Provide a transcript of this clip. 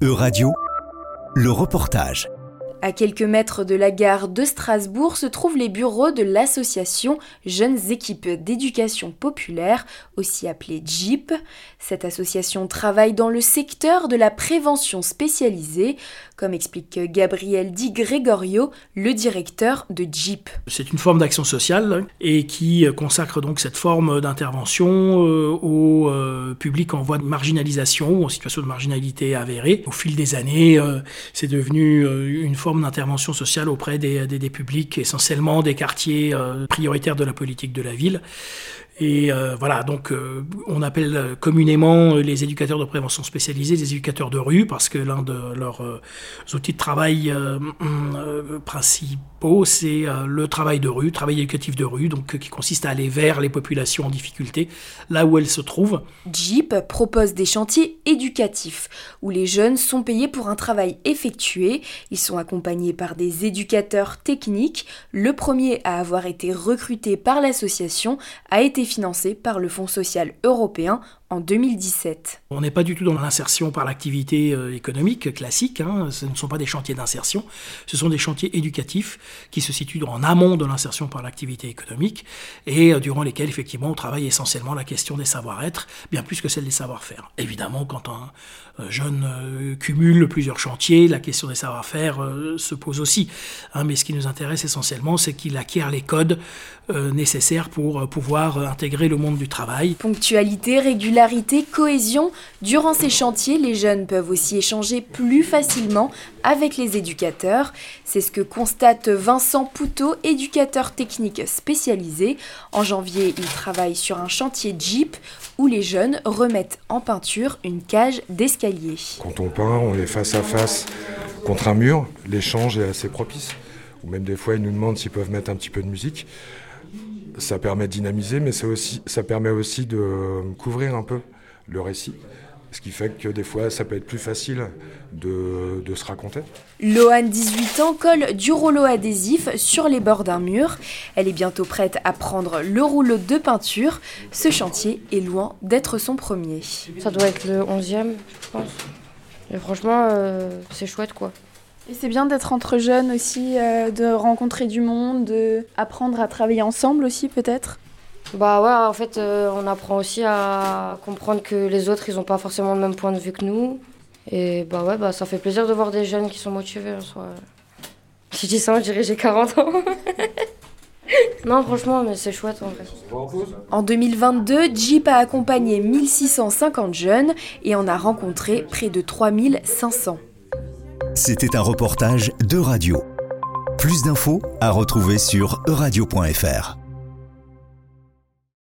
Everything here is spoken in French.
E-Radio, le reportage. À quelques mètres de la gare de Strasbourg se trouvent les bureaux de l'association Jeunes Équipes d'éducation populaire, aussi appelée JIP. Cette association travaille dans le secteur de la prévention spécialisée, comme explique Gabriel Di Gregorio, le directeur de JIP. C'est une forme d'action sociale et qui consacre donc cette forme d'intervention euh, au euh, public en voie de marginalisation ou en situation de marginalité avérée. Au fil des années, euh, c'est devenu une forme d'intervention sociale auprès des, des, publics, essentiellement des quartiers euh, prioritaires de la politique de la ville. Et euh, voilà, donc euh, on appelle communément les éducateurs de prévention spécialisés des éducateurs de rue parce que l'un de leurs outils de travail principaux c'est euh, le travail de rue, travail éducatif de rue, donc euh, qui consiste à aller vers les populations en difficulté, là où elles se trouvent. JIP propose des chantiers éducatifs où les jeunes sont payés pour un travail effectué. Ils sont accompagnés par des éducateurs techniques. Le premier à avoir été recruté par l'association a été financé par le Fonds social européen en 2017. On n'est pas du tout dans l'insertion par l'activité euh, économique classique, hein. ce ne sont pas des chantiers d'insertion, ce sont des chantiers éducatifs qui se situent en amont de l'insertion par l'activité économique et euh, durant lesquels effectivement on travaille essentiellement la question des savoir-être, bien plus que celle des savoir-faire. Évidemment, quand un euh, jeune cumule plusieurs chantiers, la question des savoir-faire se pose aussi. Hein. mais ce qui nous intéresse essentiellement, c'est qu'il acquiert les codes nécessaires pour pouvoir intégrer le monde du travail. Ponctualité, régularité, cohésion. Durant ces chantiers, les jeunes peuvent aussi échanger plus facilement avec les éducateurs. C'est ce que constate Vincent Poutot, éducateur technique spécialisé. En janvier, il travaille sur un chantier Jeep où les jeunes remettent en peinture une cage d'escalier. Quand on peint, on est face à face contre un mur. L'échange est assez propice. Ou même des fois, ils nous demandent s'ils peuvent mettre un petit peu de musique ça permet de dynamiser, mais aussi, ça permet aussi de couvrir un peu le récit. Ce qui fait que des fois, ça peut être plus facile de, de se raconter. Loane, 18 ans, colle du rouleau adhésif sur les bords d'un mur. Elle est bientôt prête à prendre le rouleau de peinture. Ce chantier est loin d'être son premier. Ça doit être le 11e, je pense. Et franchement, euh, c'est chouette quoi. Et c'est bien d'être entre jeunes aussi, euh, de rencontrer du monde, de apprendre à travailler ensemble aussi peut-être. Bah ouais, en fait, euh, on apprend aussi à comprendre que les autres, ils n'ont pas forcément le même point de vue que nous. Et bah ouais, bah ça fait plaisir de voir des jeunes qui sont motivés. Si je dis ça, on dirait j'ai 40 ans. non, franchement, mais c'est chouette en vrai. En 2022, Jeep a accompagné 1650 jeunes et en a rencontré près de 3500. C'était un reportage de radio. Plus d'infos à retrouver sur euradio.fr.